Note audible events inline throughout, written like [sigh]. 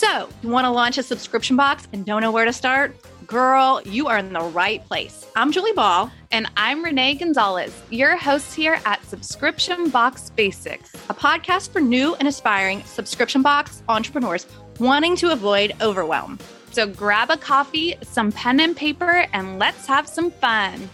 So, you want to launch a subscription box and don't know where to start? Girl, you are in the right place. I'm Julie Ball. And I'm Renee Gonzalez, your host here at Subscription Box Basics, a podcast for new and aspiring subscription box entrepreneurs wanting to avoid overwhelm. So grab a coffee, some pen and paper, and let's have some fun.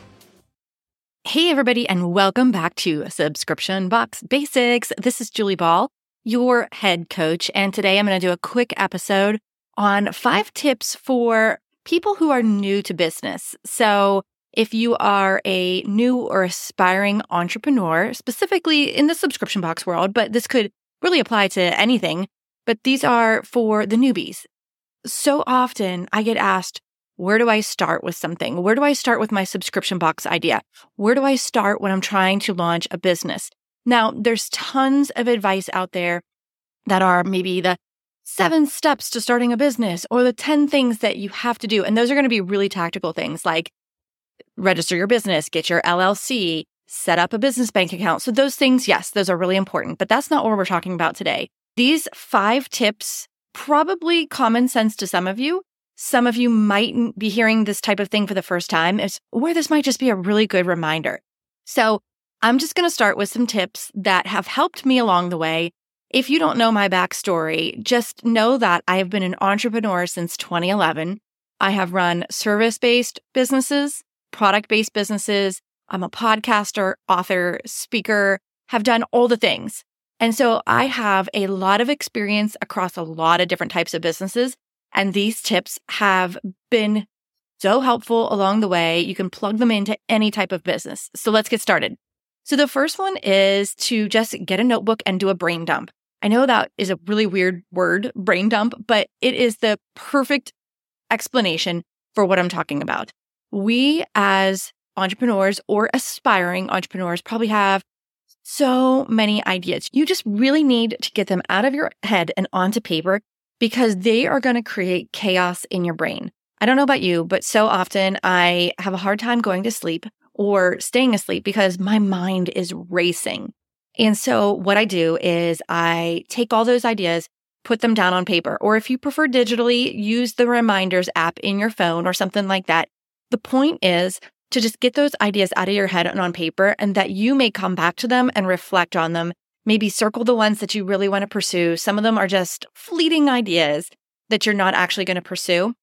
Hey, everybody, and welcome back to Subscription Box Basics. This is Julie Ball, your head coach. And today I'm going to do a quick episode on five tips for people who are new to business. So, if you are a new or aspiring entrepreneur, specifically in the subscription box world, but this could really apply to anything, but these are for the newbies. So often I get asked, where do I start with something? Where do I start with my subscription box idea? Where do I start when I'm trying to launch a business? Now, there's tons of advice out there that are maybe the seven steps to starting a business or the 10 things that you have to do. And those are going to be really tactical things like register your business, get your LLC, set up a business bank account. So, those things, yes, those are really important, but that's not what we're talking about today. These five tips probably common sense to some of you. Some of you might be hearing this type of thing for the first time, is where this might just be a really good reminder. So I'm just going to start with some tips that have helped me along the way. If you don't know my backstory, just know that I have been an entrepreneur since 2011. I have run service based businesses, product based businesses. I'm a podcaster, author, speaker, have done all the things. And so I have a lot of experience across a lot of different types of businesses. And these tips have been so helpful along the way. You can plug them into any type of business. So let's get started. So the first one is to just get a notebook and do a brain dump. I know that is a really weird word, brain dump, but it is the perfect explanation for what I'm talking about. We as entrepreneurs or aspiring entrepreneurs probably have so many ideas. You just really need to get them out of your head and onto paper because they are going to create chaos in your brain. I don't know about you, but so often I have a hard time going to sleep or staying asleep because my mind is racing. And so what I do is I take all those ideas, put them down on paper, or if you prefer digitally, use the reminders app in your phone or something like that. The point is to just get those ideas out of your head and on paper, and that you may come back to them and reflect on them. Maybe circle the ones that you really want to pursue. Some of them are just fleeting ideas that you're not actually going to pursue.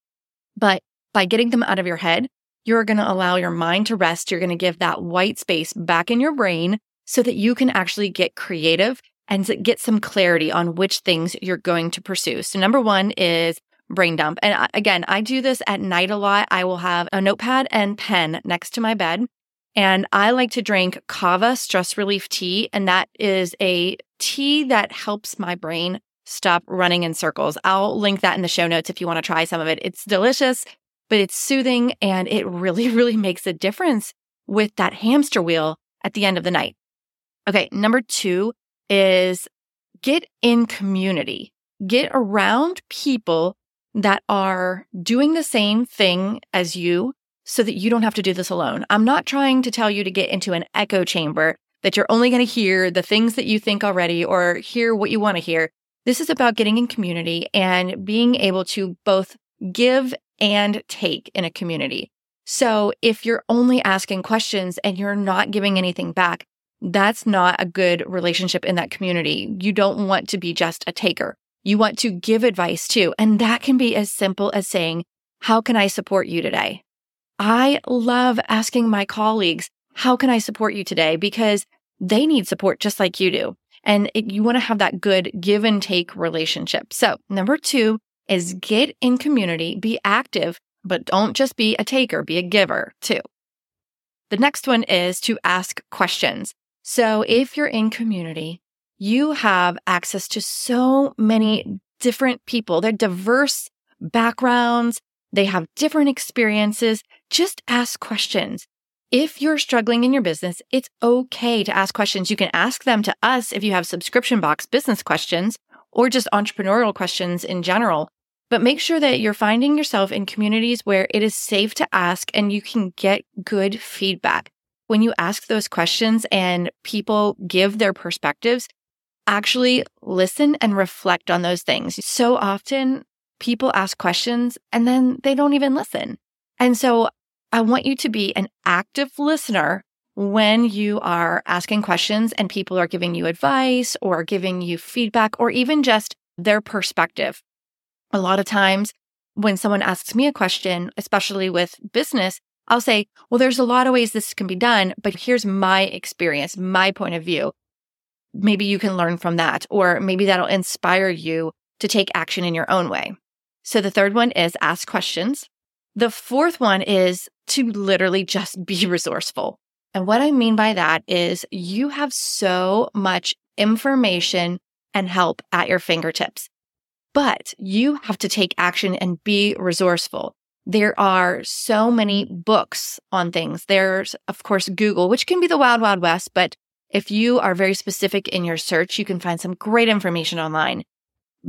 But by getting them out of your head, you're going to allow your mind to rest. You're going to give that white space back in your brain so that you can actually get creative and get some clarity on which things you're going to pursue. So, number one is brain dump. And again, I do this at night a lot. I will have a notepad and pen next to my bed. And I like to drink kava stress relief tea. And that is a tea that helps my brain stop running in circles. I'll link that in the show notes if you want to try some of it. It's delicious, but it's soothing and it really, [laughs] really makes a difference with that hamster wheel at the end of the night. Okay. Number two is get in community, get around people that are doing the same thing as you so that you don't have to do this alone. I'm not trying to tell you to get into an echo chamber that you're only going to hear the things that you think already or hear what you want to hear. This is about getting in community and being able to both give and take in a community. So if you're only asking questions and you're not giving anything back, that's not a good relationship in that community. You don't want to be just a taker. You want to give advice too. And that can be as simple as saying, How can I support you today? I love asking my colleagues, How can I support you today? Because they need support just like you do. And it, you want to have that good give and take relationship. So, number two is get in community, be active, but don't just be a taker, be a giver too. The next one is to ask questions. So, if you're in community, you have access to so many different people. They're diverse backgrounds. They have different experiences. Just ask questions. If you're struggling in your business, it's okay to ask questions. You can ask them to us if you have subscription box business questions or just entrepreneurial questions in general. But make sure that you're finding yourself in communities where it is safe to ask and you can get good feedback. When you ask those questions and people give their perspectives, actually listen and reflect on those things. So often people ask questions and then they don't even listen. And so I want you to be an active listener when you are asking questions and people are giving you advice or giving you feedback or even just their perspective. A lot of times when someone asks me a question, especially with business, I'll say, well, there's a lot of ways this can be done, but here's my experience, my point of view. Maybe you can learn from that, or maybe that'll inspire you to take action in your own way. So the third one is ask questions. The fourth one is to literally just be [laughs] resourceful. And what I mean by that is you have so much information and help at your fingertips, but you have to take action and be resourceful. There are so many books on things. There's, of course, Google, which can be the wild, wild west, but if you are very specific in your search, you can find some great information online.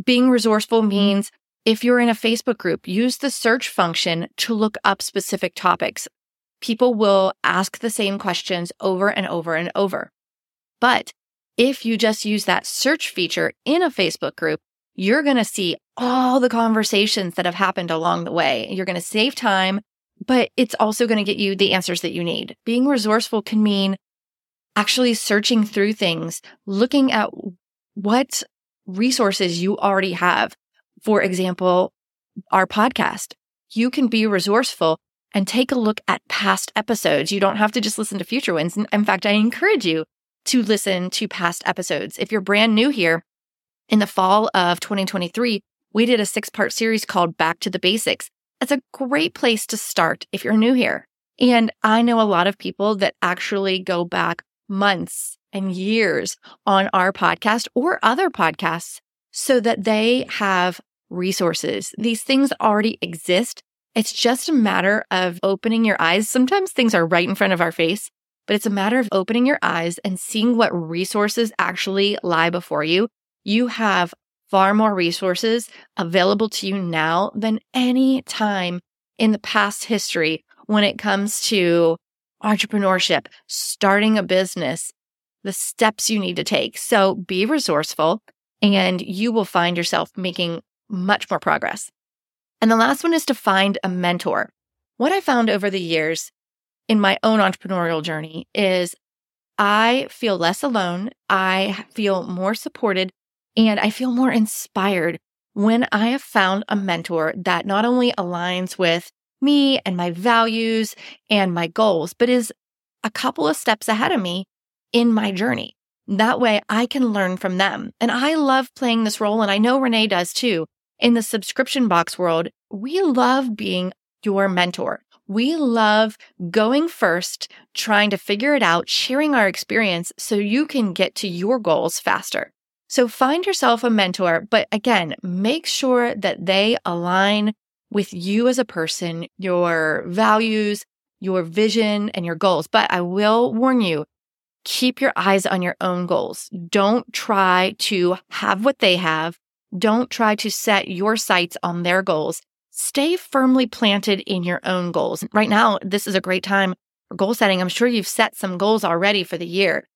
Being resourceful mm-hmm. means if you're in a Facebook group, use the search function to look up specific topics. People will ask the same questions over and over and over. But if you just use that search feature in a Facebook group, you're going to see all the conversations that have happened along the way. You're going to save time, but it's also going to get you the answers that you need. Being resourceful can mean actually searching through things, looking at what resources you already have. For example, our podcast. You can be resourceful and take a look at past episodes. You don't have to just listen to future ones. In fact, I encourage you to listen to past episodes. If you're brand new here, in the fall of 2023, we did a six part series called Back to the Basics. It's a great place to start if you're new here. And I know a lot of people that actually go back months and years on our podcast or other podcasts so that they have resources. These things already exist. It's just a matter of opening your eyes. Sometimes things are right in front of our face, but it's a matter of opening your eyes and seeing what resources actually lie before you. You have far more resources available to you now than any time in the past history when it comes to entrepreneurship, starting a business, the steps you need to take. So be resourceful and you will find yourself making much more progress. And the last one is to find a mentor. What I found over the years in my own entrepreneurial journey is I feel less alone. I feel more supported and I feel more inspired when I have found a mentor that not only aligns with me and my values and my goals, but is a couple of steps ahead of me in my journey. That way I can learn from them. And I love playing this role. And I know Renee does too. In the subscription box world, we love being your mentor. We love going first, trying to figure it out, sharing our experience so you can get to your goals faster. So find yourself a mentor, but again, make sure that they align with you as a person, your values, your vision, and your goals. But I will warn you, keep your eyes on your own goals. Don't try to have what they have. Don't try to set your sights on their goals. Stay firmly planted in your own goals. Right now, this is a great time for goal setting. I'm sure you've set some goals already for the year.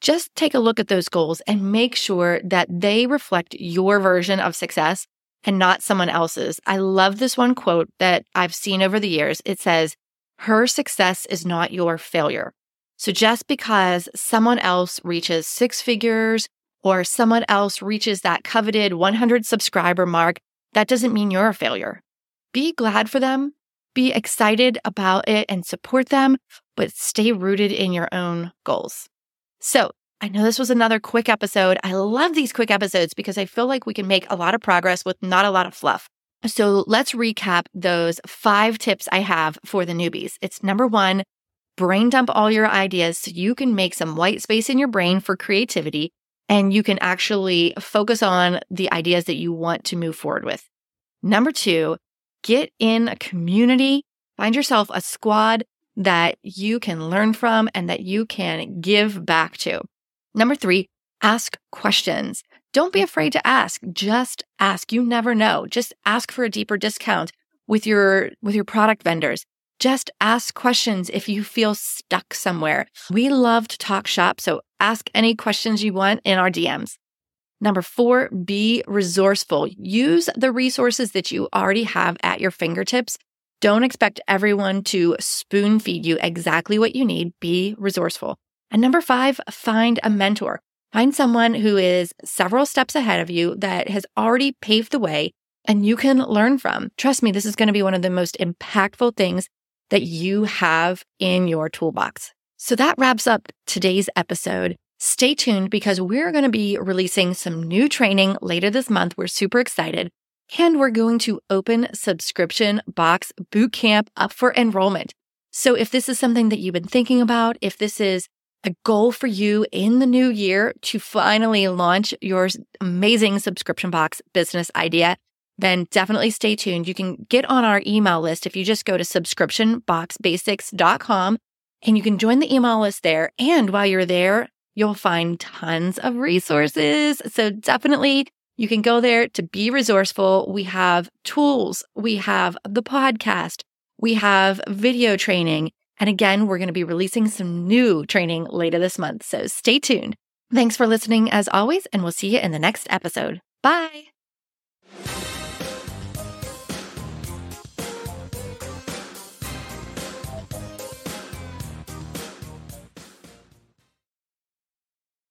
Just take a look at those goals and make sure that they reflect your version of success and not someone else's. I love this one quote that I've seen over the years. It says, her success is not your failure. So just because someone else reaches six figures or someone else reaches that coveted 100 subscriber mark, that doesn't mean you're a failure. Be glad for them, be excited about it and support them, but stay rooted in your own goals. So I know this was another quick episode. I love these quick episodes because I feel like we can make a lot of progress with not a lot of fluff. So let's recap those five tips I have for the newbies. It's number one, brain dump all your ideas so you can make some white space in your brain for creativity and you can actually focus on the ideas that you want to move forward with. Number two, get in a community, find yourself a squad that you can learn from and that you can give back to. Number three, ask questions. Don't be afraid to ask. Just ask. You never know. Just ask for a deeper discount with your, with your product vendors. Just ask questions if you feel stuck somewhere. We love to talk shop, so ask any questions you want in our DMs. Number four, be resourceful. Use the resources that you already have at your fingertips. Don't expect everyone to spoon feed you exactly what you need. Be resourceful. And number five, find a mentor. Find someone who is several steps ahead of you that has already paved the way and you can learn from. Trust me, this is going to be one of the most impactful things that you have in your toolbox. So that wraps up today's episode. Stay tuned because we're going to be releasing some new training later this month. We're super excited. And we're going to open subscription box bootcamp up for enrollment. So if this is something that you've been thinking about, if this is a goal for you in the new year to finally launch your amazing subscription box business idea, then definitely stay tuned. You can get on our email list if you just go to subscriptionboxbasics.com and you can join the email list there. And while you're there, you'll find tons of resources. So definitely you can go there to be resourceful. We have tools, we have the podcast, we have video training. And again, we're going to be releasing some new training later this month. So stay tuned. Thanks for listening as always, and we'll see you in the next episode. Bye.